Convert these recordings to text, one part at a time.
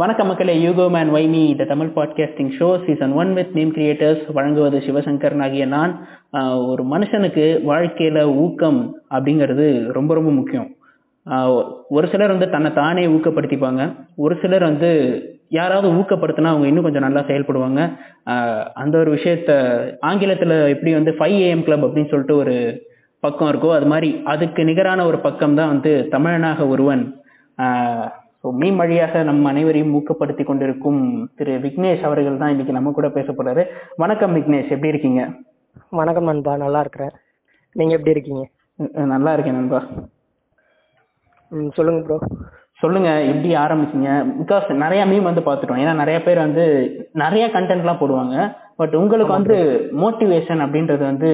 வணக்க மக்களே யூகோ மேன் வைமி the Tamil podcasting show season one with name creators வழங்குவது சிவசங்கரன் ஆகிய நான். ஒரு மனுஷனுக்கு வாழ்க்கையில ஊக்கம் அப்படிங்கிறது ரொம்ப ரொம்ப முக்கியம். ஆஹ் ஒரு சிலர் வந்து தன்னை தானே ஊக்கப்படுத்திப்பாங்க. ஒரு சிலர் வந்து யாராவது ஊக்கப்படுத்தினா அவங்க இன்னும் கொஞ்சம் நல்லா செயல்படுவாங்க. அந்த ஒரு விஷயத்த ஆங்கிலத்தில் எப்படி வந்து ஃபைவ் ஏஎம் கிளப் அப்படின்னு சொல்லிட்டு ஒரு பக்கம் இருக்கோ அது மாதிரி அதுக்கு நிகரான ஒரு பக்கம் தான் வந்து தமிழனாக ஒருவன். ஸோ மீன் வழியாக நம் அனைவரையும் ஊக்கப்படுத்தி கொண்டிருக்கும் திரு விக்னேஷ் அவர்கள் தான் இன்னைக்கு நம்ம கூட பேச போறாரு. வணக்கம் விக்னேஷ் எப்படி இருக்கீங்க? வணக்கம் நண்பா நல்லா இருக்கிறேன். நீங்க எப்படி இருக்கீங்க? நல்லா இருக்கேன் நண்பா. ம், சொல்லுங்க ப்ரோ சொல்லுங்க எப்படி ஆரம்பிச்சீங்க? பிகாஸ் நிறைய மீம் வந்து பார்த்துட்டோம். ஏன்னா நிறைய பேர் வந்து நிறைய கண்டென்ட்லாம் போடுவாங்க. பட் உங்களுக்கு வந்து மோட்டிவேஷன் அப்படின்றது வந்து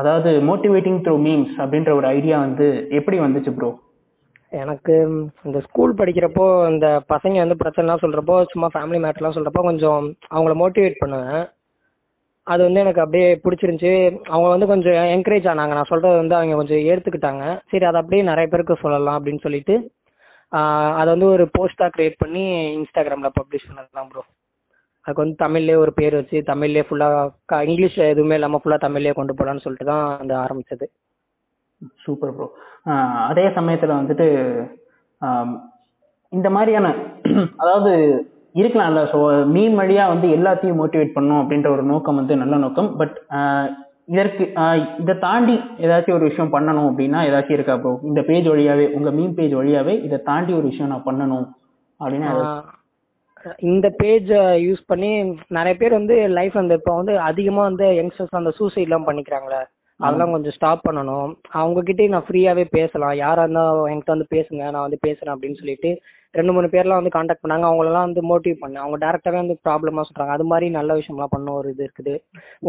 அதாவது மோட்டிவேட்டிங் த்ரூ மீம்ஸ் அப்படின்ற ஒரு ஐடியா வந்து எப்படி வந்துச்சு ப்ரோ எனக்கு இந்த ஸ்கூல் படிக்கிறப்போ இந்த பசங்க வந்து பிரச்சனைலாம் சொல்றப்போ சும்மா ஃபேமிலி மேட்டர்லாம் சொல்றப்போ கொஞ்சம் அவங்கள மோட்டிவேட் பண்ணுவேன். அது வந்து எனக்கு அப்படியே பிடிச்சிருந்துச்சு. அவங்க வந்து கொஞ்சம் என்கரேஜ் ஆனாங்க. நான் சொல்றது வந்து அவங்க கொஞ்சம் ஏற்றுக்கிட்டாங்க சரி அதை அப்படியே நிறைய பேருக்கு சொல்லலாம் அப்படின்னு சொல்லிட்டு அதை வந்து ஒரு போஸ்டா கிரியேட் பண்ணி இன்ஸ்டாகிராம்ல பப்ளிஷ் பண்ணதுதான் ப்ரோ அதுக்கு வந்து தமிழ்லயே ஒரு பேர் வச்சு தமிழ்லயே ஃபுல்லா இங்கிலீஷ் எதுவுமே இல்லாம ஃபுல்லா தமிழ்லயே கொண்டு போலான்னு சொல்லிட்டு தான் அந்த ஆரம்பிச்சது. சூப்பர் ப்ரோ அதே சமயத்துல வந்துட்டு இந்த மாதிரியான அதாவது இருக்கலாம்ல. ஸோ மீன் வழியா வந்து எல்லாத்தையும் மோட்டிவேட் பண்ணும் அப்படின்ற ஒரு நோக்கம் வந்து நல்ல நோக்கம். பட் இதற்கு இதை தாண்டி ஏதாச்சும் ஒரு விஷயம் பண்ணணும் அப்படின்னா ஏதாச்சும் இருக்கா ப்ரோ இந்த பேஜ் வழியாவே உங்க மீன் பேஜ் வழியாவே இதை தாண்டி ஒரு விஷயம் நான் பண்ணணும் அப்படின்னா இந்த பேஜ் யூஸ் பண்ணி நிறைய பேர் வந்து லைஃப் அந்த இப்போ வந்து அதிகமா வந்து யங்ஸ்டர்ஸ் அந்த சூசைட் எல்லாம் பண்ணிக்கிறாங்களே. அதெல்லாம் கொஞ்சம் ஸ்டாப் பண்ணணும். அவங்க கிட்டே நான் ஃப்ரீயாவே பேசலாம். யாரா இருந்தா என்கிட்ட வந்து பேசுங்க நான் வந்து பேசுறேன் அப்படின்னு சொல்லிட்டு ரெண்டு மூணு பேர்லாம் வந்து காண்டாக்ட் பண்ணாங்க. அவங்களெல்லாம் வந்து மோட்டிவ் பண்ணேன் அவங்க டேரக்டாவே வந்து ப்ராப்ளமா சொல்றாங்க. அது மாதிரி நல்ல விஷயம்லாம் பண்ண ஒரு இது இருக்குது.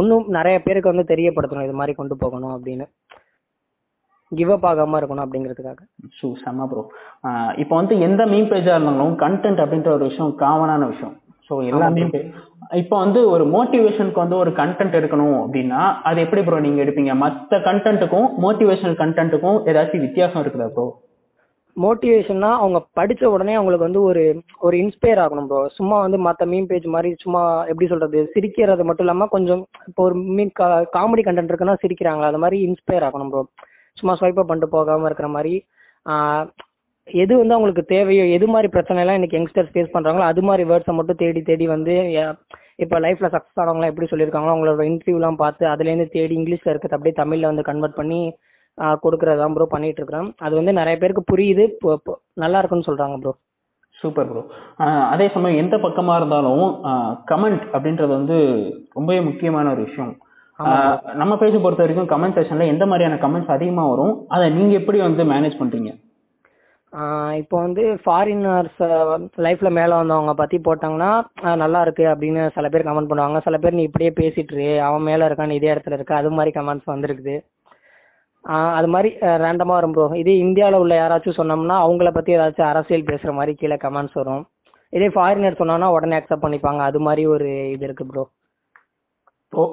இன்னும் நிறைய பேருக்கு வந்து தெரியப்படுத்தணும் இது மாதிரி கொண்டு போகணும் அப்படின்னு. கிவ் அப் ஆகாம இருக்கணும் அப்படிங்கிறதுக்காக. ஷூ செம்ம ப்ரோ இப்போ வந்து எந்த மீன் பேஜா இருந்தாலும் கண்டென்ட் அப்படின்ற ஒரு விஷயம் காமனான விஷயம். ஸோ எல்லாமே இப்போ வந்து ஒரு மோட்டிவேஷனுக்கு வந்து ஒரு கண்டென்ட் எடுக்கணும் அப்படின்னா அது எப்படி ப்ரோ நீங்க எடுப்பீங்க? மற்ற கண்டென்ட்டுக்கும் மோட்டிவேஷனல் கண்டென்ட்டுக்கும் ஏதாச்சும் வித்தியாசம் இருக்குதா ப்ரோ மோட்டிவேஷன்னா அவங்க படிச்ச உடனே அவங்களுக்கு வந்து ஒரு ஒரு இன்ஸ்பயர் ஆகணும் ப்ரோ சும்மா வந்து மத்த மீன் பேஜ் மாதிரி சும்மா எப்படி சொல்றது சிரிக்கிறது மட்டும் இல்லாம கொஞ்சம் இப்போ ஒரு மீன் காமெடி கண்டென்ட் இருக்குன்னா சிரிக்கிறாங்களா அது மாதிரி இன்ஸ்பயர் ஆகணும் ப்ரோ சும்மா ஸ்வைப்பா பண்ணிட்டு போகாம இருக்கிற மாதிரி எது வந்து அவங்களுக்கு தேவையோ எது மாதிரி பிரச்சனை எல்லாம் இன்னைக்கு யங்ஸ்டர்ஸ் ஃபேஸ் பண்றாங்களோ அது மாதிரி வேர்ட்ஸை மட்டும் தேடி தேடி வந்து இப்ப லைஃப்ல சக்சஸ் ஆனவங்க எப்படி சொல்லியிருக்காங்களோ அவங்களோட இன்டர்வியூ எல்லாம் பார்த்து அதுல இருந்து தேடி இங்கிலீஷ்ல இருக்கிறது அப்படியே தமிழ்ல வந்து கன்வெர்ட் பண்ணி கொடுக்கறதான் ப்ரோ பண்ணிட்டு இருக்கிறேன். அது வந்து நிறைய பேருக்கு புரியுது. நல்லா இருக்குன்னு சொல்றாங்க ப்ரோ சூப்பர் ப்ரோ அதே சமயம் எந்த பக்கமா இருந்தாலும் கமெண்ட் அப்படின்றது வந்து ரொம்பவே முக்கியமான ஒரு விஷயம். நம்ம பேஜ் பொறுத்த வரைக்கும் கமெண்ட் செக்ஷன்ல எந்த மாதிரியான கமெண்ட்ஸ் அதிகமா வரும் அதை நீங்க எப்படி வந்து மேனேஜ் பண்றீங்க? இப்போ வந்து ஃபாரினர்ஸ் லைஃப்ல மேல வந்தவங்க பத்தி போட்டாங்கன்னா நல்லா இருக்கு அப்படின்னு சில பேர் கமெண்ட் பண்ணுவாங்க. சில பேர் நீ இப்படியே பேசிட்டு இரு, அவன் மேல இருக்கான் நீ இதே இடத்துல இருக்கு. அது மாதிரி கமெண்ட்ஸ் வந்திருக்குது. அது மாதிரி ரேண்டமா வரும் ப்ரோ இதே இந்தியாவில் உள்ள யாராச்சும் சொன்னோம்னா அவங்கள பத்தி ஏதாச்சும் அரசியல் பேசுற மாதிரி கீழே கமெண்ட்ஸ் வரும். இதே ஃபாரினர் சொன்னாங்கன்னா உடனே அக்செப்ட் பண்ணிப்பாங்க. அது மாதிரி ஒரு இது இருக்கு ப்ரோ இப்போ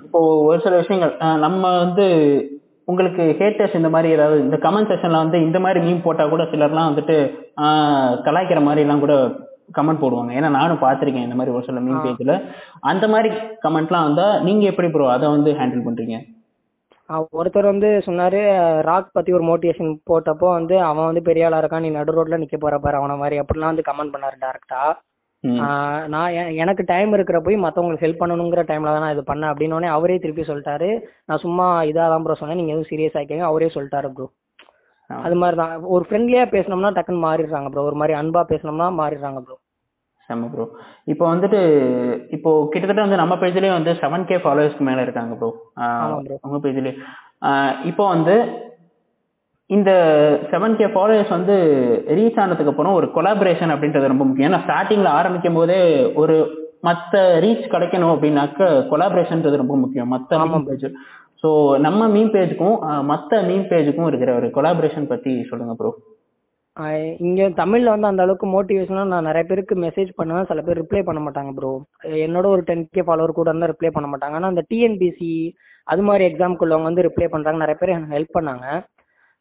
இப்போ ஒரு சில விஷயங்கள். நம்ம வந்து உங்களுக்கு ஹேட்டர்ஸ் இந்த மாதிரி ஏதாவது இந்த கமெண்ட் செக்ஷன்ல வந்து இந்த மாதிரி மீன் போட்டா கூட சிலர்லாம் வந்துட்டு கலாய்க்கிற மாதிரி எல்லாம் கூட கமெண்ட் போடுவாங்க ஏன்னா நானும் பார்த்திருக்கேன் இந்த மாதிரி ஒரு சில மீன். பேஜ்ல அந்த மாதிரி கமெண்ட்லாம் வந்தா நீங்க எப்படி ப்ரோ அதை வந்து ஹேண்டில் பண்றீங்க ஒருத்தர் வந்து சொன்னாரு ராக் பத்தி ஒரு மோட்டிவேஷன் போட்டப்போ வந்து அவன் வந்து பெரிய ஆளா இருக்கான் நீ நடு ரோட்ல நிக்க போற பாரு அவன மாதிரி அப்படிலாம் வந்து கமெண்ட் பண்ணாரு டேரக்டா. நான் எனக்கு டைம் இருக்கிற போய் மத்தவங்களுக்கு ஹெல்ப் பண்ணணுங்கிற டைம்ல தான் நான் இது பண்ணேன் அப்படின்னோடனே அவரே திருப்பி சொல்லிட்டாரு. நான் சும்மா இதாதான் ப்ரோ சொன்னேன். நீங்க எதுவும் சீரியஸ் ஆக்கிங்க அவரே சொல்லிட்டாரு ப்ரோ. அது மாதிரி தான் ஒரு ஃப்ரெண்ட்லியா பேசினோம்னா டக்குன்னு மாறிடுறாங்க ப்ரோ ஒரு மாதிரி அன்பா பேசினோம்னா மாறிடுறாங்க ப்ரோ செம்ம ப்ரோ இப்போ வந்துட்டு இப்போ கிட்டத்தட்ட வந்து நம்ம பேஜ்லயே வந்து செவன் கே ஃபாலோவர்ஸ்க்கு மேல இருக்காங்க ப்ரோ உங்க பேஜ்லயே இப்போ வந்து இந்த செவன் கே ஃபாலோவர்ஸ் வந்து ரீச் ஆனதுக்கு அப்புறம் ஒரு கொலாபரேஷன் அப்படின்றது ரொம்ப முக்கியம். ஏன்னா ஸ்டார்டிங்ல ஆரம்பிக்கும் போதே ஒரு மத்த ரீச் கிடைக்கணும் அப்படின்னாக்க கொலாபரேஷன்ன்றது ரொம்ப முக்கியம். ஆமா. மீன் பேஜ் ஸோ நம்ம மீன் பேஜுக்கும் மத்த மீன் பேஜுக்கும் இருக்கிற ஒரு கொலாபரேஷன் பத்தி சொல்லுங்க ப்ரோ இங்க தமிழ்ல வந்து அந்த அளவுக்கு மோட்டிவேஷனா நான் நிறைய பேருக்கு மெசேஜ் பண்ணுவேன். சில பேர் ரிப்ளை பண்ண மாட்டாங்க ப்ரோ என்னோட ஒரு டென் கே ஃபாலோவர் கூட இருந்தா ரிப்ளை பண்ண மாட்டாங்க. ஆனா அந்த டிஎன்பிசி அது மாதிரி எக்ஸாம்க்கு உள்ளவங்க வந்து ரிப்ளை பண்றாங்க. நிறைய பேர் எனக்கு ஹெல்ப் பண்ணாங்க.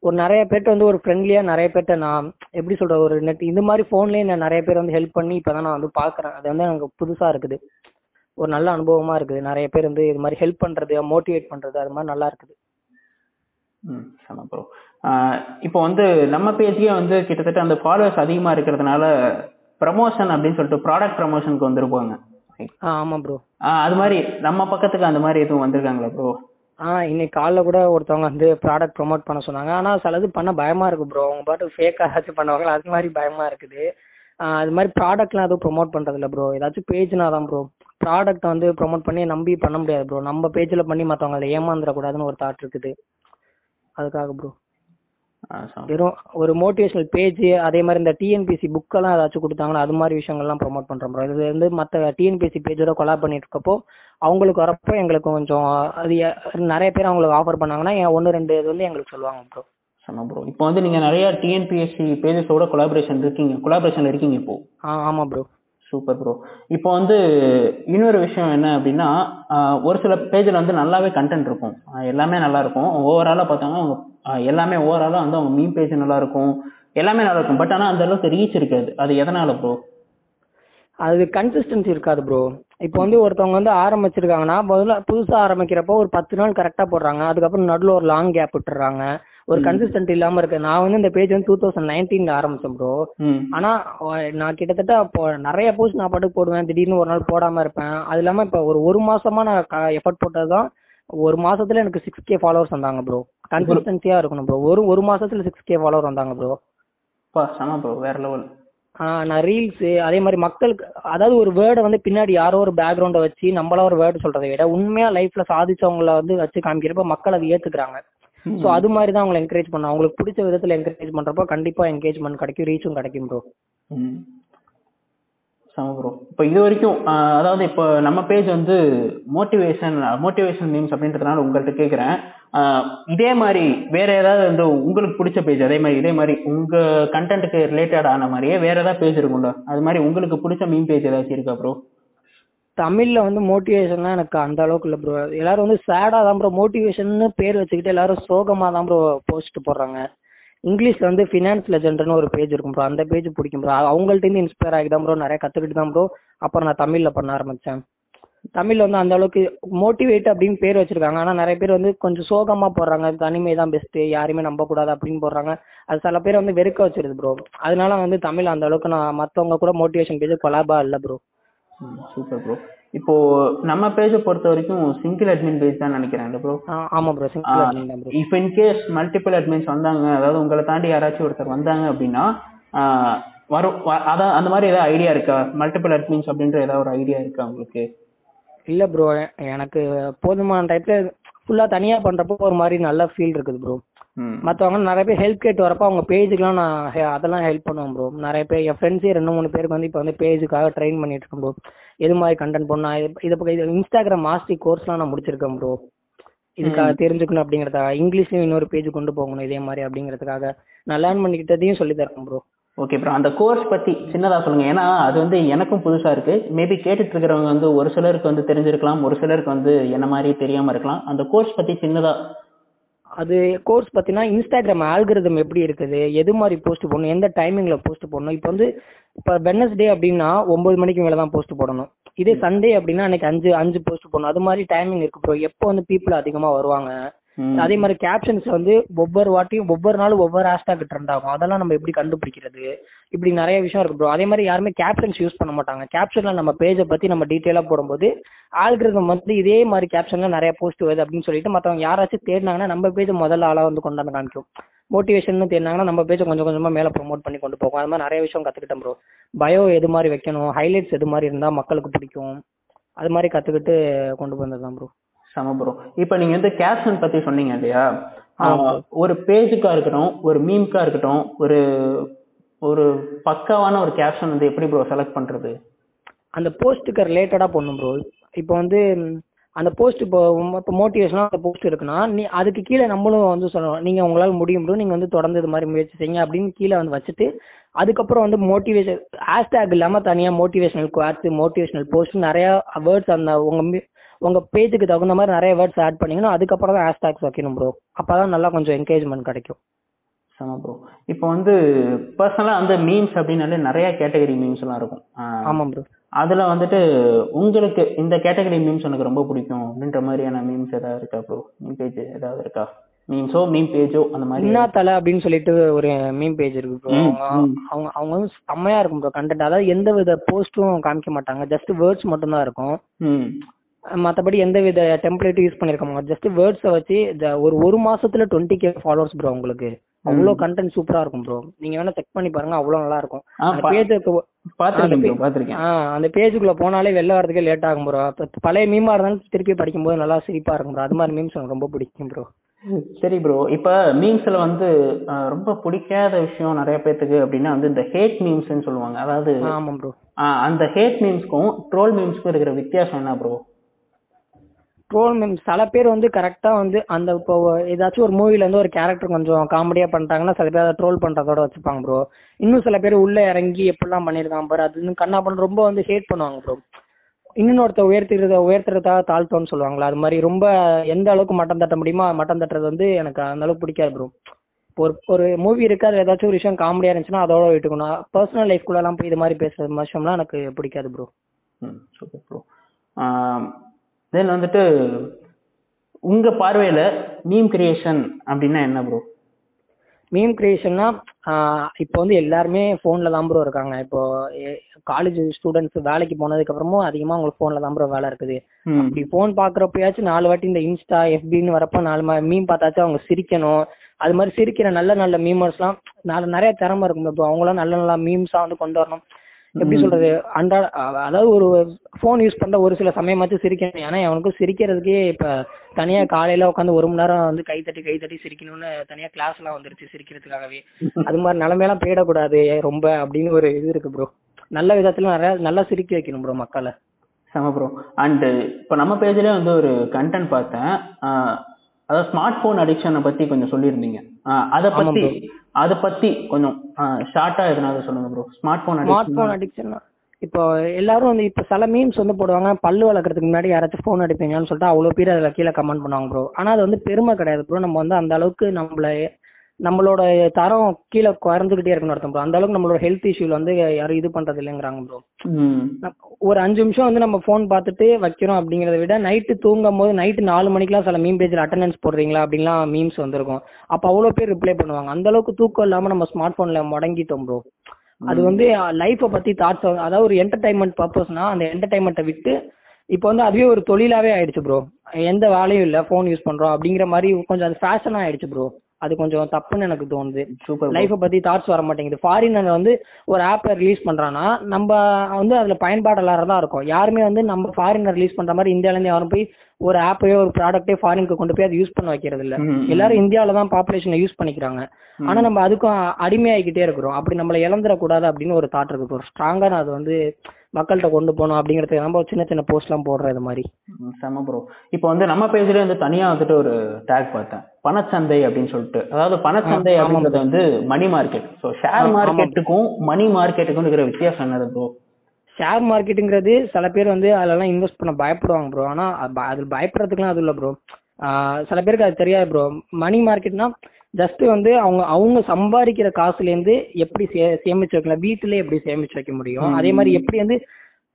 ஒரு நிறைய பேர்ட்ட வந்து ஒரு ஃப்ரெண்ட்லியா நிறைய பேர்ட்ட நான் எப்படி சொல்ற ஒரு நெட் இந்த மாதிரி போன்லயே நான் நிறைய பேர் வந்து ஹெல்ப் பண்ணி இப்பதான் நான் வந்து பாக்குறேன். அது வந்து எனக்கு புதுசா இருக்குது. ஒரு நல்ல அனுபவமா இருக்குது. நிறைய பேர் வந்து இது மாதிரி ஹெல்ப் பண்றது மோட்டிவேட் பண்றது அது மாதிரி நல்லா இருக்குது. ம் ப்ரோ இப்போ வந்து நம்ம பேஜ்லயே வந்து கிட்டத்தட்ட அந்த ஃபாலோவர்ஸ் அதிகமா இருக்கிறதுனால ப்ரமோஷன் அப்படின்னு சொல்லிட்டு ப்ராடக்ட் ப்ரமோஷனுக்கு வந்திருப்பாங்க. ஆமா ப்ரோ அது மாதிரி நம்ம பக்கத்துக்கு அந்த மாதிரி எதுவும் வந்திருக்காங்களா ப்ரோ ஆ இன்னைக்கு காலைல கூட ஒருத்தவங்க வந்து ப்ராடக்ட் ப்ரோமோட் பண்ண சொன்னாங்க. ஆனா சிலது பண்ண பயமா இருக்கு ப்ரோ அவங்க பாட்டு ஃபேக்கா ஏதாச்சும் பண்ணுவாங்க அது மாதிரி பயமா இருக்குது. ஆ, அது மாதிரி ப்ராடக்ட்லாம் எதுவும் ப்ரோமோட் பண்றது ப்ரோ ஏதாச்சும் பேஜ்னா தான் ப்ரோ ப்ராடக்ட் வந்து ப்ரோமோட் பண்ணி நம்பி பண்ண முடியாது ப்ரோ நம்ம பேஜ்ல பண்ணி மத்தவங்க ஏமாந்துடக்கூடாதுன்னு ஒரு தாட் இருக்குது. அதுக்காக ப்ரோ வெறும் ஒரு மோட்டிவேஷனல் பேஜ் அதே மாதிரி இந்த டிஎன்பிசி புக்கெல்லாம் ஏதாச்சும் கொடுத்தாங்கன்னா அது மாதிரி விஷயங்கள்லாம் ப்ரோமோட் பண்றோம் ப்ரோ இது வந்து மத்த டிஎன்பிசி பேஜோட கொலாப் பண்ணிட்டு இருக்கப்போ அவங்களுக்கு வரப்போ எங்களுக்கு கொஞ்சம் அது நிறைய பேர் அவங்களுக்கு ஆஃபர் பண்ணாங்கன்னா ஒன்னு ரெண்டு இது வந்து எங்களுக்கு சொல்லுவாங்க ப்ரோ சொன்னா ப்ரோ இப்போ வந்து நீங்க நிறைய டிஎன்பிஎஸ்சி பேஜஸோட கொலாபரேஷன் இருக்கீங்க. கொலாபரேஷன்ல இருக்கீங்க இப்போ. ஆ ஆமா ப்ரோ சூப்பர் ப்ரோ இப்போ வந்து இன்னொரு விஷயம் என்ன அப்படின்னா ஒரு சில பேஜில் வந்து நல்லாவே கண்டென்ட் இருக்கும். எல்லாமே நல்லா இருக்கும். ஓவராலாக பார்த்தாங்கன்னா அவங்க எல்லாமே ஓவராலாக வந்து அவங்க மீன் பேஜ் நல்லா இருக்கும். எல்லாமே நல்லா இருக்கும். பட் ஆனால் அந்த அளவுக்கு ரீச் இருக்காது. அது எதனால ப்ரோ அது கன்சிஸ்டன்சி இருக்காது ப்ரோ இப்போ வந்து ஒருத்தவங்க வந்து ஆரம்பிச்சிருக்காங்கன்னா முதல்ல புதுசா ஆரம்பிக்கிறப்போ ஒரு பத்து நாள் கரெக்டா போடுறாங்க. அதுக்கப்புறம் நடுவில் ஒரு லாங் கேப் விட்டுறாங்க. ஒரு. கன்சிஸ்டன்ட் இல்லாம இருக்கு. நான் வந்து இந்த பேஜ் வந்து டூ தௌசண்ட் நைன்டீன்ல ஆரம்பிச்சேன் ப்ரோ ஆனா நான் கிட்டத்தட்ட அப்போ நிறைய போஸ்ட் நான் பாட்டுக்கு போடுவேன். திடீர்னு ஒரு நாள் போடாம இருப்பேன். அது இல்லாம இப்ப ஒரு ஒரு மாசமா நான் எஃபர்ட் போட்டதுதான் ஒரு மாசத்துல எனக்கு சிக்ஸ் கே ஃபாலோவர்ஸ் வந்தாங்க ப்ரோ கன்சிஸ்டன்சியா இருக்கணும் ப்ரோ ஒரு ஒரு மாசத்துல சிக்ஸ் கே ஃபாலோவர் வந்தாங்க ப்ரோ சமா ப்ரோ வேற லெவல் நான் ரீல்ஸ் அதே மாதிரி மக்களுக்கு அதாவது ஒரு வேர்டை வந்து பின்னாடி யாரோ ஒரு பேக்ரவுண்ட வச்சு நம்மளா ஒரு வேர்டு சொல்றதை விட உண்மையா லைஃப்ல சாதிச்சவங்கள வந்து வச்சு காமிக்கிறப்ப மக்கள் அதை ஏத்துக்கிறாங்க. சோ அது மாதிரி தான் அவங்களை என்கரேஜ் பண்ண அவங்களுக்கு பிடிச்ச விதத்துல என்கரேஜ் பண்றப்போ கண்டிப்பா என்கேஜ்மெண்ட் கிடைக்கும் ரீச்சும் கிடைக்கும் ப்ரோ ப்ரோ இப்போ இது வரைக்கும் அதாவது இப்போ நம்ம பேஜ் வந்து மோட்டிவேஷன் மோட்டிவேஷன் மீம்ஸ் அப்படின்றதுனால உங்கள்கிட்ட கேட்குறேன் இதே மாதிரி வேற ஏதாவது வந்து உங்களுக்கு பிடிச்ச பேஜ் அதே மாதிரி இதே மாதிரி உங்க கண்டென்ட்டுக்கு ரிலேட்டட் ஆன மாதிரியே வேற ஏதாவது பேஜ் இருக்கும்ல? அது மாதிரி உங்களுக்கு பிடிச்ச மீம் பேஜ் ஏதாச்சும் இருக்கா ப்ரோ தமிழ்ல வந்து மோட்டிவேஷன்லாம் எனக்கு அந்த அளவுக்கு இல்ல ப்ரோ எல்லாரும் வந்து சேடா தான் ப்ரோ மோட்டிவேஷன் பேர் வச்சுக்கிட்டு எல்லாரும் சோகமா தான் ப்ரோ போஸ்ட் போடுறாங்க. இங்கிலீஷ்ல வந்து ஃபினான்ஸ் லெஜெண்ட்னு ஒரு பேஜ் இருக்கும் ப்ரோ அந்த பேஜ் பிடிக்கும் ப்ரோ அவங்கள்ட்ட இருந்து இன்ஸ்பயர் ஆகி தான் ப்ரோ நிறைய கத்துக்கிட்டு தான் ப்ரோ அப்புறம் நான் தமிழ்ல பண்ண ஆரம்பிச்சேன். தமிழ்ல வந்து அந்த அளவுக்கு மோட்டிவேட் அப்படின்னு பேர் வச்சிருக்காங்க. ஆனா நிறைய பேர் வந்து கொஞ்சம் சோகமா போடுறாங்க. தனிமை தான் பெஸ்ட் யாரையுமே நம்ப கூடாது அப்படின்னு போடுறாங்க. அது சில பேர் வந்து வெறுக்க வச்சிருது ப்ரோ அதனால வந்து தமிழ் அந்த அளவுக்கு நான் மத்தவங்க கூட மோட்டிவேஷன் பேஜ் கொலாபா இல்ல ப்ரோ சூப்பர் ப்ரோ இப்போ நம்ம பேஜை பொறுத்த வரைக்கும் சிங்கிள் அட்மின் பேஜ் தான் நினைக்கிறேன் ப்ரோ ஆமா ப்ரோ சிங்கிள் தான் bro if in case multiple admins வந்தாங்க அதாவது உங்களை தாண்டி யாராச்சும் ஒருத்தர் வந்தாங்க அப்படின்னா வரும் அதான் அந்த மாதிரி ஏதாவது ஐடியா இருக்கா? மல்டிபிள் அட்மின்ஸ் அப்படின்ற ஏதாவது ஒரு ஐடியா இருக்கா உங்களுக்கு? இல்ல ப்ரோ எனக்கு போதுமான டைப்ல ஃபுல்லா தனியா பண்றப்போ ஒரு மாதிரி நல்ல ஃபீல் இருக்குது ப்ரோ மத்தவங்க நிறைய பேர் ஹெல்ப் கேட்டு வரப்ப அவங்க பேஜுக்குலாம் நான் அதெல்லாம் ஹெல்ப் பண்ணுவேன் ப்ரோ நிறைய பேர் என் ஃப்ரெண்ட்ஸே ரெண்டு மூணு பேருக்கு வந்து இப்போ வந்து பேஜுக்காக ட்ரெயின் பண்ணிட்டு இருக்கேன் ப்ரோ எது மாதிரி கண்டென்ட் பண்ணா இது- இது இன்ஸ்டாகிராம் மாஸ்டர் கோர்ஸ்லாம் நான் முடிச்சிருக்கேன் ப்ரோ இதுக்காக தெரிஞ்சுக்கணும் அப்படிங்கறதுக்காக இங்கிலீஷ்லயும் இன்னொரு பேஜ் கொண்டு போகணும் இதே மாதிரி அப்படிங்கறதுக்காக. நான் லேர்ன் பண்ணிக்கிட்டதையும் சொல்லி தரேன் ப்ரோ ஓகே ப்ரோ அந்த கோர்ஸ் பத்தி சின்னதா சொல்லுங்க. ஏன்னா அது வந்து எனக்கும் புதுசா இருக்கு. மேபி கேட்டுட்டு இருக்கிறவங்க வந்து ஒரு சிலருக்கு வந்து தெரிஞ்சிருக்கலாம் ஒரு சிலருக்கு வந்து என்ன மாதிரி தெரியாம இருக்கலாம். அந்த கோர்ஸ் பத்தி சின்னதா அது கோர்ஸ் பாத்தீங்கன்னா இன்ஸ்டாகிராம் ஆல்கிரிதம் எப்படி இருக்குது எது மாதிரி போஸ்ட் போடணும் எந்த டைமிங்ல போஸ்ட் போடணும். இப்போ வந்து இப்போ வெனஸ்டே அப்படின்னா ஒன்பது மணிக்கு மேல தான் போஸ்ட் போடணும். இதே சண்டே அப்படின்னா அன்னைக்கு அஞ்சு அஞ்சு போஸ்ட் போடணும். அது மாதிரி டைமிங் இருக்கு ப்ரோ எப்போ வந்து பீப்புள் அதிகமா வருவாங்க? அதே மாதிரி கேப்ஷன்ஸ் வந்து ஒவ்வொரு வாட்டியும் ஒவ்வொரு நாளும் ஒவ்வொரு ஹேஷ்டாக் ட்ரெண்ட் ஆகும் அதெல்லாம் நம்ம எப்படி கண்டுபிடிக்கிறது? இப்படி நிறைய விஷயம் இருக்கு ப்ரோ அதே மாதிரி யாருமே கேப்ஷன்ஸ் யூஸ் பண்ண மாட்டாங்க. கேப்ஷன்ல நம்ம பேஜை பத்தி நம்ம டீட்டெயிலா போடும்போது ஆல்கிரிதம் வந்து இதே மாதிரி கேப்ஷன்ல நிறைய போஸ்ட் வருது அப்படின்னு சொல்லிட்டு மத்தவங்க யாராச்சும் தேடினாங்கன்னா நம்ம பேஜ் முதல்ல ஆளா வந்து கொண்டாந்து காமிக்கும். மோட்டிவேஷன் தேடினாங்கன்னா நம்ம பேஜை கொஞ்சம் கொஞ்சமா மேல ப்ரோமோட் பண்ணி கொண்டு போகும். அது மாதிரி நிறைய விஷயம் கத்துக்கிட்டேன் ப்ரோ பயோ எது மாதிரி வைக்கணும்? ஹைலைட்ஸ் எது மாதிரி இருந்தா மக்களுக்கு பிடிக்கும்? அது மாதிரி கத்துக்கிட்டு கொண்டு வந்ததுதான் ப்ரோ செம ப்ரோ இப்போ நீங்க வந்து கேப்ஷன் பத்தி சொன்னீங்க இல்லையா? ஒரு பேஜுக்கா இருக்கட்டும் ஒரு மீம்க்கா இருக்கட்டும் ஒரு ஒரு பக்காவான ஒரு கேப்ஷன் வந்து எப்படி ப்ரோ செலக்ட் பண்றது? அந்த போஸ்ட்டுக்கு ரிலேட்டடா பண்ணும் ப்ரோ இப்போ வந்து அந்த போஸ்ட் இப்போ இப்போ மோட்டிவேஷனா அந்த போஸ்ட் இருக்குன்னா நீ அதுக்கு கீழே நம்மளும் வந்து சொல்லணும். நீங்க உங்களால முடியும் ப்ரோ நீங்க வந்து தொடர்ந்து இது மாதிரி முயற்சி செய்யுங்க அப்படின்னு கீழே வந்து வச்சுட்டு அதுக்கப்புறம் வந்து மோட்டிவேஷன் ஹேஷ்டேக் இல்லாம தனியா மோட்டிவேஷனல் குவாட்ஸ் மோட்டிவேஷனல் போஸ்ட் நிறைய வேர்ட்ஸ் அந்த உங்க mi- உங்க பேஜுக்கு தகுந்த மாதிரி நிறைய வேர்ட்ஸ் ஆட் பண்ணீங்கன்னா அதுக்கப்புறம் தான் ஹேஷ்டேக்ஸ் வைக்கணும் ப்ரோ அப்பதான் நல்லா கொஞ்சம் என்கேஜ்மெண்ட் கிடைக்கும். சம ப்ரோ இப்போ வந்து பர்சனலா வந்து மீம்ஸ் அப்படின்னாலே நிறைய கேட்டகரி மீம்ஸ் எல்லாம் இருக்கும். ஆஹ் ஆமா ப்ரோ அதுல வந்துட்டு உங்களுக்கு இந்த கேட்டகரி மீம்ஸ் எனக்கு ரொம்ப பிடிக்கும் அப்படின்ற மாதிரியான மீம்ஸ் ஏதாவது இருக்கா ப்ரோ மீம் பேஜ் ஏதாவது இருக்கா? மீம்ஸோ மீம் பேஜோ அந்த மாதிரி இன்னா தலை அப்படின்னு சொல்லிட்டு ஒரு மீம் பேஜ் இருக்கு ப்ரோ அவங்க. அவங்க வந்து செம்மையா இருக்கும் ப்ரோ கண்டென்ட் அதாவது எந்த வித போஸ்டும் காமிக்க மாட்டாங்க. ஜஸ்ட் வேர்ட்ஸ் மட்டும் தான் இருக்கும். ம். மத்தபடி எந்த வித டெம்ப்ளேட்டும் யூஸ் பண்ணிருக்க மாட்டாங்க. ஜஸ்ட் வேர்ட்ஸை வச்சு ஒரு ஒரு மாசத்துல டுவெண்ட்டி கே ஃபாலோவர்ஸ் ப்ரோ உங்களுக்கு. அவ்வளவு கண்டென்ட் சூப்பரா இருக்கும் ப்ரோ நீங்க வேணா செக் பண்ணி பாருங்க அவ்வளவு நல்லா இருக்கும். அந்த பேஜுக்குள்ள போனாலே வெளில வரதுக்கே லேட் ஆகும் ப்ரோ பழைய மீமா இருந்தாலும் திருப்பி படிக்கும்போது நல்லா சிரிப்பா இருக்கும் ப்ரோ அது மாதிரி மீம்ஸ் எனக்கு ரொம்ப பிடிக்கும் ப்ரோ சரி ப்ரோ இப்ப மீம்ஸ்ல வந்து ரொம்ப பிடிக்காத விஷயம் நிறைய பேத்துக்கு அப்படின்னா வந்து இந்த ஹேட் மீம்ஸ்னு சொல்லுவாங்க. அதாவது ஆமா ப்ரோ அந்த ஹேட் மீம்ஸ்க்கும் ட்ரோல் மீம்ஸ்க்கும் இருக்கிற வித்தியாசம் என்ன ப்ரோ ட்ரோல் மீம்ஸ் சில பேர் வந்து கரெக்டா வந்து அந்த இப்போ ஏதாச்சும் ஒரு மூவில இருந்து ஒரு கேரக்டர் கொஞ்சம் காமெடியா பண்ணிட்டாங்கன்னா சில பேர் அதை ட்ரோல் பண்றதோட வச்சுப்பாங்க ப்ரோ இன்னும் சில பேர் உள்ள இறங்கி எப்படிலாம் பண்ணிருக்காங்க பாரு அது இன்னும் கண்ணா பண்ண ரொம்ப வந்து ஹேட் பண்ணுவாங்க ப்ரோ இன்னொருத்த உயர்த்துறத உயர்த்துறதா தாழ்த்தோன்னு சொல்லுவாங்களா அது மாதிரி ரொம்ப எந்த அளவுக்கு மட்டம் தட்ட முடியுமோ மட்டம் தட்டுறது வந்து எனக்கு அந்த அளவுக்கு பிடிக்காது ப்ரோ ஒரு ஒரு மூவி இருக்கு அது ஏதாச்சும் ஒரு விஷயம் காமெடியா இருந்துச்சுன்னா அதோட விட்டுக்கணும். பர்சனல் லைஃப்குள்ள எல்லாம் போய் இது மாதிரி பேசுறது விஷயம்லாம் எனக்கு பிடிக்காது ப்ரோ ம் சூப்பர் ப்ரோ தென் வந்துட்டு உங்க பார்வையில மீம் கிரியேஷன் அப்படின்னா என்ன ப்ரோ மீம் கிரியேஷன்னா இப்போ வந்து எல்லாருமே போன்ல தான் ப்ரோ இருக்காங்க. இப்போ காலேஜ் ஸ்டூடெண்ட்ஸ் வேலைக்கு போனதுக்கு அப்புறமும் அதிகமா உங்களுக்கு போன்ல தான் ப்ரோ வேலை இருக்குது. அப்படி போன் பாக்குறப்பயாச்சும் நாலு வாட்டி இந்த இன்ஸ்டா எஃபின்னு வரப்ப நாலு மீம் பார்த்தாச்சும் அவங்க சிரிக்கணும். அது மாதிரி சிரிக்கிற நல்ல நல்ல மீமர்ஸ் எல்லாம் நாலு நிறைய திறமை இருக்கும் இப்போ அவங்களாம் நல்ல நல்ல மீம்ஸா வந்து கொண்டு வரணும். எப்படி சொல்றது அன்றாட அதாவது ஒரு போன் யூஸ் பண்ற ஒரு சில சமயமாச்சும் சிரிக்கணும். ஏன்னா அவனுக்கு சிரிக்கிறதுக்கே இப்ப தனியா காலையில உட்காந்து ஒரு மணி நேரம் வந்து கை தட்டி கை தட்டி சிரிக்கணும்னு தனியா கிளாஸ் எல்லாம் வந்துருச்சு சிரிக்கிறதுக்காகவே. அது மாதிரி நிலைமையெல்லாம் போயிடக்கூடாது ரொம்ப அப்படின்னு ஒரு இது இருக்கு ப்ரோ நல்ல விதத்துல நிறைய நல்லா சிரிக்க வைக்கணும் ப்ரோ மக்களை. செம ப்ரோ அண்ட் இப்போ நம்ம பேஜ்லயே வந்து ஒரு கண்டென்ட் பார்த்தேன். அதாவது ஸ்மார்ட் போன் அடிக்ஷனை பத்தி கொஞ்சம் சொல்லியிருந்தீங்க. அதை பத்தி அதை பத்தி கொஞ்சம் ஷார்ட்டா எதனாவது சொல்லுங்க bro smart phone smart phone addiction இப்போ எல்லாரும் வந்து இப்ப சில மீம்ஸ் வந்து போடுவாங்க பல்லு வளர்க்கறதுக்கு முன்னாடி யாராச்சும் போன் அடிப்பீங்கன்னு சொல்லிட்டு அவ்வளவு பேர் அதுல கீழே கமெண்ட் பண்ணுவாங்க ப்ரோ ஆனா அது வந்து பெருமை கிடையாது ப்ரோ நம்ம வந்து அந்த அளவுக்கு நம்மள நம்மளோட தரம் கீழே குறைஞ்சுக்கிட்டே இருக்கணும் அர்த்தம் ப்ரோ அந்த அளவுக்கு நம்மளோட ஹெல்த் இஷ்யூல வந்து யாரும் இது பண்றது இல்லைங்கிறாங்க ப்ரோ ஒரு அஞ்சு நிமிஷம் வந்து நம்ம போன் பார்த்துட்டு வைக்கிறோம் அப்படிங்கறத விட நைட்டு தூங்கும் போது நைட்டு நாலு மணிக்கெல்லாம் சில மீம் பேஜ்ல அட்டண்டன்ஸ் போடுறீங்களா அப்படின்லாம் மீம்ஸ் வந்திருக்கும். அப்ப அவ்வளவு பேர் ரிப்ளை பண்ணுவாங்க. அந்த அளவுக்கு தூக்கம் இல்லாம நம்ம ஸ்மார்ட் போன்ல முடங்கிட்டோம் ப்ரோ அது வந்து லைஃப பத்தி தாட்ஸ் அதாவது ஒரு என்டர்டைன்மெண்ட் பர்பஸ்னா அந்த என்டர்டைன்மெண்ட்டை விட்டு இப்போ வந்து அதுவே ஒரு தொழிலாவே ஆயிடுச்சு ப்ரோ எந்த வேலையும் இல்ல போன் யூஸ் பண்றோம் அப்படிங்கிற மாதிரி கொஞ்சம் அது ஃபேஷனா ஆயிடுச்சு ப்ரோ அது கொஞ்சம் தப்புன்னு எனக்கு தோணுது. சூப்பர் லைஃப பத்தி தாட்ஸ் வர மாட்டேங்குது. ஃபாரினர் வந்து ஒரு ஆப்பை ரிலீஸ் பண்றான்னா நம்ம வந்து அதுல பயன்பாடுலார தான் இருக்கும். யாருமே வந்து நம்ம ஃபாரினர் ரிலீஸ் பண்ற மாதிரி இந்தியால இருந்து யாரும் போய் ஒரு ஆப்பையோ ஒரு ப்ராடக்டே ஃபாரினுக்கு கொண்டு போய் அதை யூஸ் பண்ண வைக்கிறது இல்ல. எல்லாரும் இந்தியாவில தான் பாப்புலேஷனை யூஸ் பண்ணிக்கிறாங்க. ஆனா நம்ம அதுக்கும் அடிமையாகிக்கிட்டே இருக்கிறோம். அப்படி நம்மள இழந்துடக்கூடாது அப்படின்னு ஒரு தாட் இருக்கு ஒரு ஸ்ட்ராங்கா நான் அது வந்து மக்கள்கிட்ட கொண்டு போகணும் அப்படிங்கறதுக்கு நம்ம சின்ன சின்ன போஸ்ட் எல்லாம் போடுற இது மாதிரி. செம ப்ரோ இப்போ வந்து நம்ம பேஜ்ல வந்து தனியா வந்துட்டு ஒரு டேக் பார்த்தேன். பணச்சந்தை அப்படின்னு சொல்லிட்டு. அதாவது பணச்சந்தை அப்படின்றது வந்து மணி மார்க்கெட் ஸோ ஷேர். மார்க்கெட்டுக்கும் மணி மார்க்கெட்டுக்கும் இருக்கிற வித்தியாசம் என்னது ப்ரோ ஷேர் மார்க்கெட்டுங்கிறது சில பேர் வந்து அதெல்லாம் இன்வெஸ்ட் பண்ண பயப்படுவாங்க ப்ரோ ஆனா அது ப- அது பயப்படுறதுக்குலாம் அது இல்ல ப்ரோ சில பேருக்கு அது தெரியாது ப்ரோ மணி மார்க்கெட்னா ஜஸ்ட் வந்து அவங்க அவங்க சம்பாதிக்கிற காசுல இருந்து எப்படி சே- சேமிச்சு வைக்கலாம் வீட்டுல எப்படி சேமிச்சு வைக்க முடியும். அதே மாதிரி எப்படி வந்து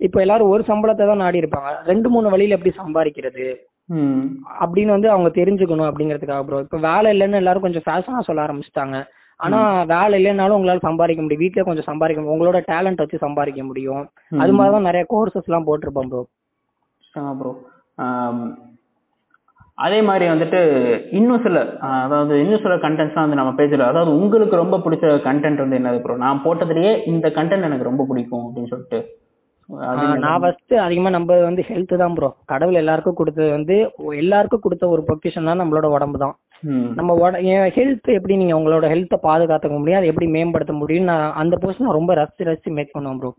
இப்ப எல்லாரும் ஒரு சம்பளத்தை தான் நாடி இருப்பாங்க. ரெண்டு மூணு வழியில எப்படி சம்பாதிக்கிறது? அப்படின்னு வந்து அவங்க தெரிஞ்சுக்கணும் அப்படிங்கறதுக்காக ப்ரோ இப்ப வேலை இல்லைன்னு எல்லாரும் கொஞ்சம் ஃபேஷனா சொல்ல ஆரம்பிச்சிட்டாங்க. ஆனா வேலை இல்லைன்னாலும் உங்களால சம்பாதிக்க முடியும். வீட்லயே கொஞ்சம் சம்பாதிக்க முடியும். உங்களோட டேலண்ட் வச்சு சம்பாதிக்க முடியும். அது மாதிரிதான் நிறைய கோர்சஸ் எல்லாம் போட்டிருப்போம் ப்ரோ ப்ரோ அதே மாதிரி வந்துட்டு இன்னும் சில அதாவது இன்னும் சில கண்டென்ட்ஸ்லாம் வந்து நம்ம பேஜ்ல அதாவது உங்களுக்கு ரொம்ப பிடிச்ச கண்டென்ட் வந்து என்னது ப்ரோ நான் போட்டதுலயே இந்த கண்டென்ட் எனக்கு ரொம்ப பிடிக்கும் அப்படின்னு சொல்லிட்டு. நான் ஃபர்ஸ்ட் அதிகமா நம்ப வந்து ஹெல்த் தான் ப்ரோ கடவுள் எல்லாருக்கும் கொடுத்தது வந்து எல்லாருக்கும் கொடுத்த ஒரு பொக்கிஷன் தான் நம்மளோட உடம்பு தான். நம்ம ஹெல்த் எப்படி நீங்க உங்களோட ஹெல்த்தை பாதுகாத்துக்க முடியும்? அதை எப்படி மேம்படுத்த முடியும் நான் அந்த நான் ரொம்ப ரசிச்சு ரசிச்சு மேக் பண்ணுவேன் ப்ரோ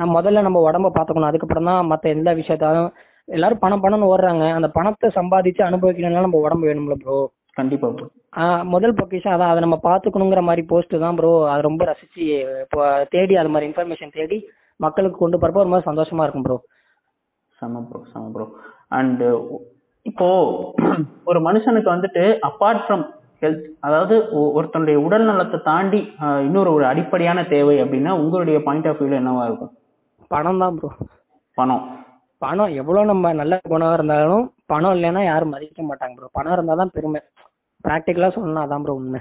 நம்ம முதல்ல நம்ம உடம்ப பாத்துக்கணும் அதுக்கப்புறம் தான் மத்த எல்லா விஷயத்தாலும் எல்லாரும் பணம் பணம்னு ஓடுறாங்க. அந்த பணத்தை சம்பாதிச்சு அனுபவிக்கணும்னா நம்ம உடம்பு வேணும்ல ப்ரோ கண்டிப்பா ப்ரோ முதல் பொக்கிஷன் அதான். அதை நம்ம பாத்துக்கணுங்கிற மாதிரி போஸ்ட் தான் ப்ரோ அது ரொம்ப ரசிச்சு இப்போ தேடி அது மாதிரி இன்ஃபர்மேஷன் தேடி மக்களுக்கு கொண்டு போறப்ப ஒரு மாதிரி சந்தோஷமா இருக்கும் ப்ரோ செம ப்ரோ செம ப்ரோ அண்ட் இப்போ ஒரு மனுஷனுக்கு வந்துட்டு அப்பார்ட் ஃப்ரம் ஹெல்த் அதாவது ஒருத்தனுடைய உடல் நலத்தை தாண்டி இன்னொரு ஒரு அடிப்படையான தேவை அப்படின்னா உங்களுடைய பாயிண்ட் ஆஃப் வியூல என்னவா இருக்கும்? பணம் தான் ப்ரோ பணம். பணம் எவ்வளவு நம்ம நல்ல குணம் இருந்தாலும் பணம் இல்லைன்னா யாரும் மதிக்க மாட்டாங்க ப்ரோ பணம் இருந்தாதான் பெருமை. ப்ராக்டிக்கலா சொன்னா அதான் ப்ரோ உண்மை.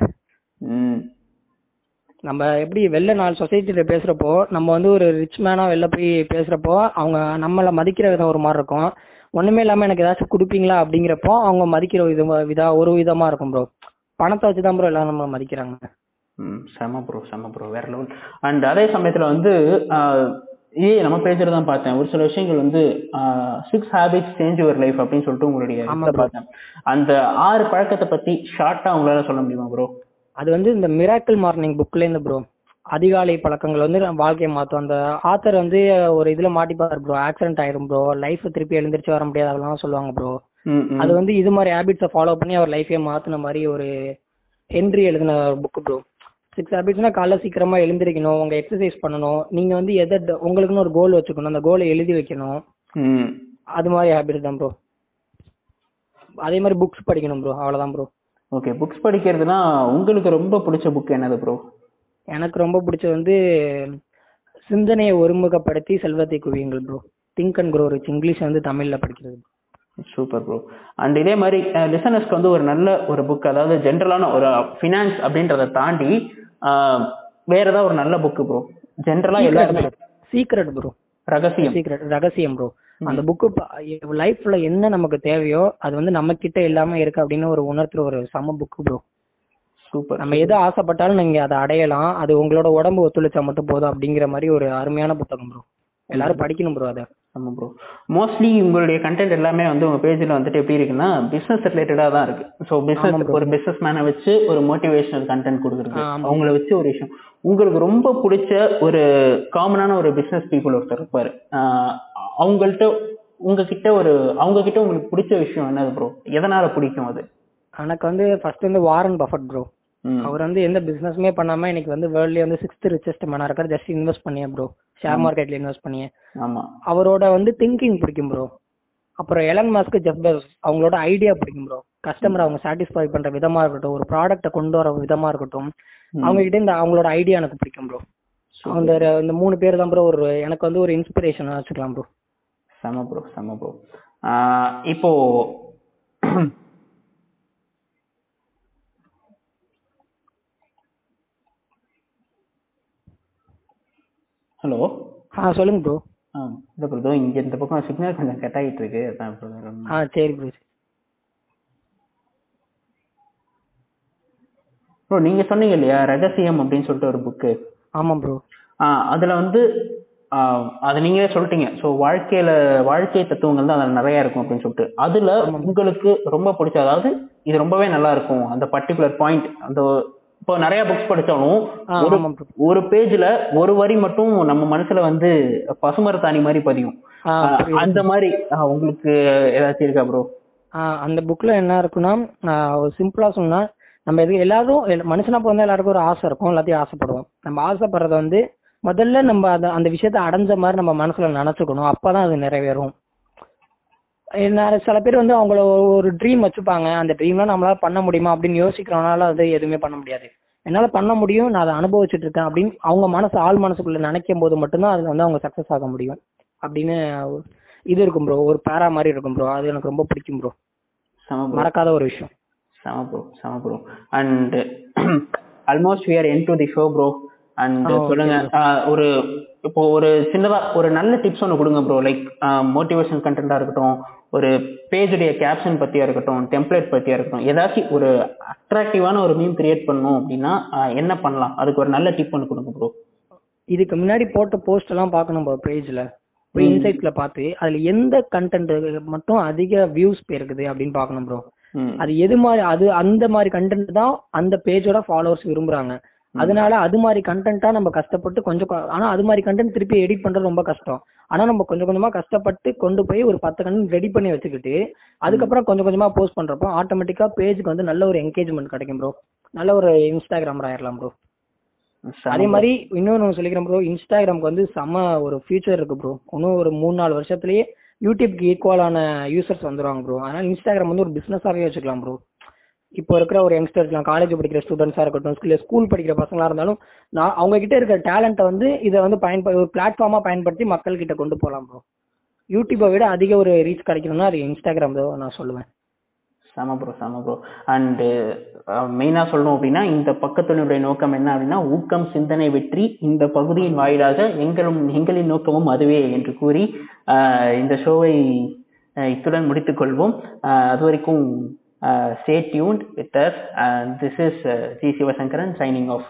நம்ம எப்படி வெளில நாலு சொசைட்டில பேசுறப்போ நம்ம வந்து ஒரு ரிச் மேனா வெளில போய் பேசுறப்போ அவங்க நம்மள மதிக்கிற விதம் ஒரு மாதிரி இருக்கும். ஒண்ணுமே இல்லாம எனக்கு ஏதாச்சும் கொடுப்பீங்களா அப்படிங்கிறப்போ அவங்க மதிக்கிற விதமா விதா ஒரு விதமா இருக்கும் ப்ரோ பணத்தை வச்சுதான் ப்ரோ எல்லாரும் நம்மள மதிக்கிறாங்க. செம ப்ரோ செம ப்ரோ வேற லெவல் அண்ட் அதே சமயத்துல வந்து இதே நம்ம பேஜ்ல தான் பார்த்தேன். ஒரு சில விஷயங்கள் வந்து six habits change your life அப்படின்னு சொல்லிட்டு உங்களுடைய. பார்த்தேன். அந்த ஆறு பழக்கத்தை பத்தி ஷார்ட்டா உங்களால சொல்ல முடியுமா ப்ரோ அது வந்து இந்த மிராக்கிள் மார்னிங் புக்ல இருந்து ப்ரோ அதிகாலை பழக்கங்கள் வந்து வாழ்க்கையை மாத்தும். அந்த ஆத்தர் வந்து ஒரு இதுல மாட்டிப்பாரு ப்ரோ ஆக்சிடென்ட் ஆயிரும் ப்ரோ லைஃப் திருப்பி எழுந்திருச்சு வர முடியாது அதெல்லாம் சொல்லுவாங்க ப்ரோ. அது வந்து இது மாதிரி ஹேபிட்ஸை ஃபாலோ பண்ணி அவர் லைஃபே மாத்தின மாதிரி ஒரு ஹென்றி எழுதின புக் ப்ரோ சிக்ஸ் ஹேபிட்ஸ்னா காலைல சீக்கிரமா எழுந்திருக்கணும். உங்க எக்ஸசைஸ் பண்ணணும். நீங்க வந்து எதை உங்களுக்குன்னு ஒரு கோல் வச்சுக்கணும். அந்த கோலை எழுதி வைக்கணும். அது மாதிரி ஹேபிட் தான் ப்ரோ அதே மாதிரி புக்ஸ் படிக்கணும் ப்ரோ அவ்வளவுதான் ப்ரோ ஓகே புக்ஸ் படிக்கிறதுனா உங்களுக்கு ரொம்ப பிடிச்ச புக் என்னது ப்ரோ எனக்கு ரொம்ப பிடிச்சது வந்து சிந்தனையை ஒருமுகப்படுத்தி செல்வத்தை குவியுங்கள் bro think and grow rich English வந்து தமிழ்ல படிக்கிறது. சூப்பர் ப்ரோ அண்ட் இதே மாதிரி லிசனர்ஸ்க்கு வந்து ஒரு நல்ல ஒரு புக் அதாவது ஜென்ரலான ஒரு ஃபினான்ஸ் அப்படின்றத தாண்டி வேற ஏதாவது ஒரு நல்ல புக் ப்ரோ ஜென்ரலா எல்லாருமே சீக்ரெட் ப்ரோ ரகசியம். சீக்ரெட் ரகசியம் ப்ரோ அந்த புக்கு லைஃப்ல என்ன நமக்கு தேவையோ அது வந்து நம்ம கிட்ட இல்லாம இருக்கு அப்படின்னு ஒரு உணர்த்துற ஒரு சம புக் ப்ரோ சூப்பர் நம்ம எது ஆசைப்பட்டாலும் நீங்க அதை அடையலாம். அது உங்களோட உடம்பு ஒத்துழைச்சா மட்டும் போதும் அப்படிங்கிற மாதிரி ஒரு அருமையான புத்தகம் ப்ரோ எல்லாரும் படிக்கணும் ப்ரோ அதை. ஆமா ப்ரோ மோஸ்ட்லி உங்களுடைய கண்டென்ட் எல்லாமே வந்து உங்க பேஜ்ல வந்துட்டு எப்படி இருக்குன்னா பிசினஸ் ரிலேட்டடா தான் இருக்கு. So bro. ஒரு பிசினஸ் மேனை வச்சு ஒரு மோட்டிவேஷனல் கண்டென்ட் ஆமா. அவங்கள வச்சு ஒரு விஷயம். உங்களுக்கு ரொம்ப பிடிச்ச ஒரு காமனான ஒரு பிசினஸ் பீப்புள் ஒருத்தர் இருப்பாரு. அவங்கள்ட்ட உங்ககிட்ட ஒரு அவங்க கிட்ட உங்களுக்கு பிடிச்ச விஷயம் என்னது ப்ரோ எதனால பிடிக்கும் அது? எனக்கு வந்து ஃபர்ஸ்ட் வந்து வாரன் பஃபட் ப்ரோ. அவர் வந்து எந்த பிசினஸ்மே பண்ணாம இன்னைக்கு வந்து வேர்ல்ட்லயே வந்து சிக்ஸ்த் ரிச்சஸ்ட் மேனா இருக்காரு. ஜஸ்ட் இன்வெஸ்ட் பண்ணிய ப்ரோ ஷேர் மார்க்கெட்ல இன்வெஸ்ட் பண்ணிய. ஆமா. அவரோட வந்து திங்கிங் பிடிக்கும் ப்ரோ அப்புறம் எலன் மாஸ்க் ஜெஃப் அவங்களோட ஐடியா பிடிக்கும் ப்ரோ கஸ்டமர் அவங்க சாட்டிஸ்ஃபை பண்ற விதமா இருக்கட்டும் ஒரு ப்ராடக்ட்டை கொண்டு வர விதமா இருக்கட்டும். அவங்க கிட்ட இந்த அவங்களோட ஐடியா எனக்கு பிடிக்கும் ப்ரோ அந்த இந்த மூணு பேர் தான் ப்ரோ ஒரு எனக்கு வந்து ஒரு இன்ஸ்பிரேஷன் வச்சுக்கலாம் ப்ரோ செம ப்ரோ செம ப்ரோ இப்போ ஹலோ ஆ சொல்லுங்க ப்ரோ ஆ இல்ல ப்ரோ இங்க இந்த பக்கம் சிக்னல் கொஞ்சம் கட் ஆகிட்டு இருக்கு அதான் இல்ல. ஆ சரி ப்ரோ ப்ரோ நீங்க சொன்னீங்க இல்லையா ரகசியம் அப்படின்னு சொல்லிட்டு ஒரு புக்கு ஆமா ப்ரோ அதுல வந்து அதை நீங்களே சொல்லிட்டீங்க. ஸோ வாழ்க்கையில வாழ்க்கை தத்துவங்கள் தான் அதுல நிறைய இருக்கும் அப்படின்னு சொல்லிட்டு. அதுல உங்களுக்கு ரொம்ப பிடிச்ச அதாவது இது ரொம்பவே நல்லா இருக்கும். அந்த பர்டிகுலர் பாயிண்ட் அந்த இப்போ நிறைய புக்ஸ் படிச்சாலும் ஒரு பேஜ்ல ஒரு வரி மட்டும் நம்ம மனசுல வந்து பசுமரத்தாணி மாதிரி பதியும். அந்த மாதிரி உங்களுக்கு ஏதாச்சும் இருக்கா ப்ரோ ஆஹ் அந்த புக்ல என்ன இருக்குன்னா சிம்பிளா சொன்னா நம்ம எது எல்லாரும் எல்லா- மனுஷனா பிறந்தா எல்லாருக்கும் ஒரு ஆசை இருக்கும் எல்லாத்தையும் ஆசைப்படுவோம். நம்ம ஆசைப்படுறத வந்து முதல்ல நம்ம அந்த விஷயத்த அடைஞ்ச மாதிரி நம்ம மனசுல நினைச்சுக்கணும். அப்பதான் அது நிறைவேறும். சில பேர் வந்து அவங்கள ஒரு- ட்ரீம் வச்சுப்பாங்க. அந்த ட்ரீம்லாம் நம்மளால பண்ண முடியுமா அப்படின்னு யோசிக்கிறவனால அது எதுவுமே பண்ண முடியாது. என்னால பண்ண முடியும் நான் அதை அனுபவிச்சுட்டு இருக்கேன் அப்படின்னு அவங்க மனசு ஆள் மனசுக்குள்ள நினைக்கும் போது மட்டும்தான் அதுல வந்து அவங்க சக்சஸ் ஆக முடியும். அப்படின்னு இது இருக்கும் ப்ரோ ஒரு பேரா மாதிரி இருக்கும் ப்ரோ அது எனக்கு ரொம்ப பிடிக்கும் ப்ரோ மறக்காத ஒரு விஷயம். செம ப்ரோ செம bro and almost we are into the show bro and Oh, சொல்லுங்க ஒரு இப்போ ஒரு சின்னதா ஒரு நல்ல டிப்ஸ் ஒன்று கொடுங்க ப்ரோ லைக் மோட்டிவேஷன் கண்டென்ட்டா இருக்கட்டும் ஒரு பேஜுடைய கேப்ஷன் பத்தியா இருக்கட்டும் டெம்ப்ளேட் பத்தியா இருக்கட்டும் ஏதாச்சும் ஒரு அட்ராக்டிவான ஒரு மீம் கிரியேட் பண்ணணும் அப்படின்னா என்ன பண்ணலாம்? அதுக்கு ஒரு நல்ல டிப் ஒன்று கொடுங்க ப்ரோ இதுக்கு முன்னாடி போட்ட போஸ்ட் எல்லாம் பார்க்கணும் ப்ரோ பேஜ்ல போய் இன்சைட்ல பார்த்து அதுல எந்த கண்டென்ட் மட்டும் அதிக வியூஸ் போயிருக்குது அப்படின்னு பார்க்கணும் ப்ரோ அது எது மாதிரி அது அந்த மாதிரி கண்டென்ட் தான் அந்த பேஜோட ஃபாலோவர்ஸ் விரும்புறாங்க. அதனால அது மாதிரி கண்டென்ட்டா நம்ம கஷ்டப்பட்டு கொஞ்சம் ஆனா அது மாதிரி கண்டென்ட் திருப்பி எடிட் பண்றது ரொம்ப கஷ்டம். ஆனா நம்ம கொஞ்சம் கொஞ்சமா கஷ்டப்பட்டு கொண்டு போய் ஒரு பத்து கண்டென்ட் ரெடி பண்ணி வச்சுக்கிட்டு அதுக்கப்புறம் கொஞ்சம் கொஞ்சமா போஸ்ட் பண்றப்போ ஆட்டோமேட்டிக்கா பேஜுக்கு வந்து நல்ல ஒரு என்கேஜ்மெண்ட் கிடைக்கும் ப்ரோ நல்ல ஒரு இன்ஸ்டாகிராமர் ஆயிரலாம் ப்ரோ அதே மாதிரி இன்னொன்னு சொல்லிக்கிறேன் ப்ரோ இன்ஸ்டாகிராமுக்கு வந்து செம ஒரு ஃபியூச்சர் இருக்கு ப்ரோ இன்னும் ஒரு மூணு நாலு வருஷத்துலயே யூடியூப்க்கு ஈக்குவலான யூசர்ஸ் வந்துருவாங்க ப்ரோ அதனால இன்ஸ்டாகிராம் வந்து ஒரு பிசினஸாவே வச்சுக்கலாம் ப்ரோ இப்போ இருக்கிற ஒரு யங்ஸ்டர்ஸ் காலேஜ் படிக்கிற ஸ்டூடெண்ட்ஸா இருக்கட்டும் இல்லை ஸ்கூல் படிக்கிற பசங்களா இருந்தாலும் நான் அவங்க கிட்ட இருக்கிற டேலண்ட்டை வந்து இதை வந்து பயன்ப ஒரு பிளாட்ஃபார்மா பயன்படுத்தி மக்கள் கிட்ட கொண்டு போகலாம் ப்ரோ யூடியூப்பை விட அதிக ஒரு ரீச் கிடைக்கணும்னா அது இன்ஸ்டாகிராம் தான் நான் சொல்லுவேன். செம ப்ரோ செம ப்ரோ அண்டு மெயினாக சொல்லணும் அப்படின்னா இந்த பக்கத்தினுடைய நோக்கம் என்ன அப்படின்னா ஊக்கம் சிந்தனை வெற்றி இந்த பகுதியின் வாயிலாக எங்களும் எங்களின் நோக்கமும் அதுவே என்று கூறி இந்த ஷோவை இத்துடன் முடித்துக்கொள்வோம் கொள்வோம். வரைக்கும் Uh, stay tuned with us and this is uh, G. Sivasankaran signing off.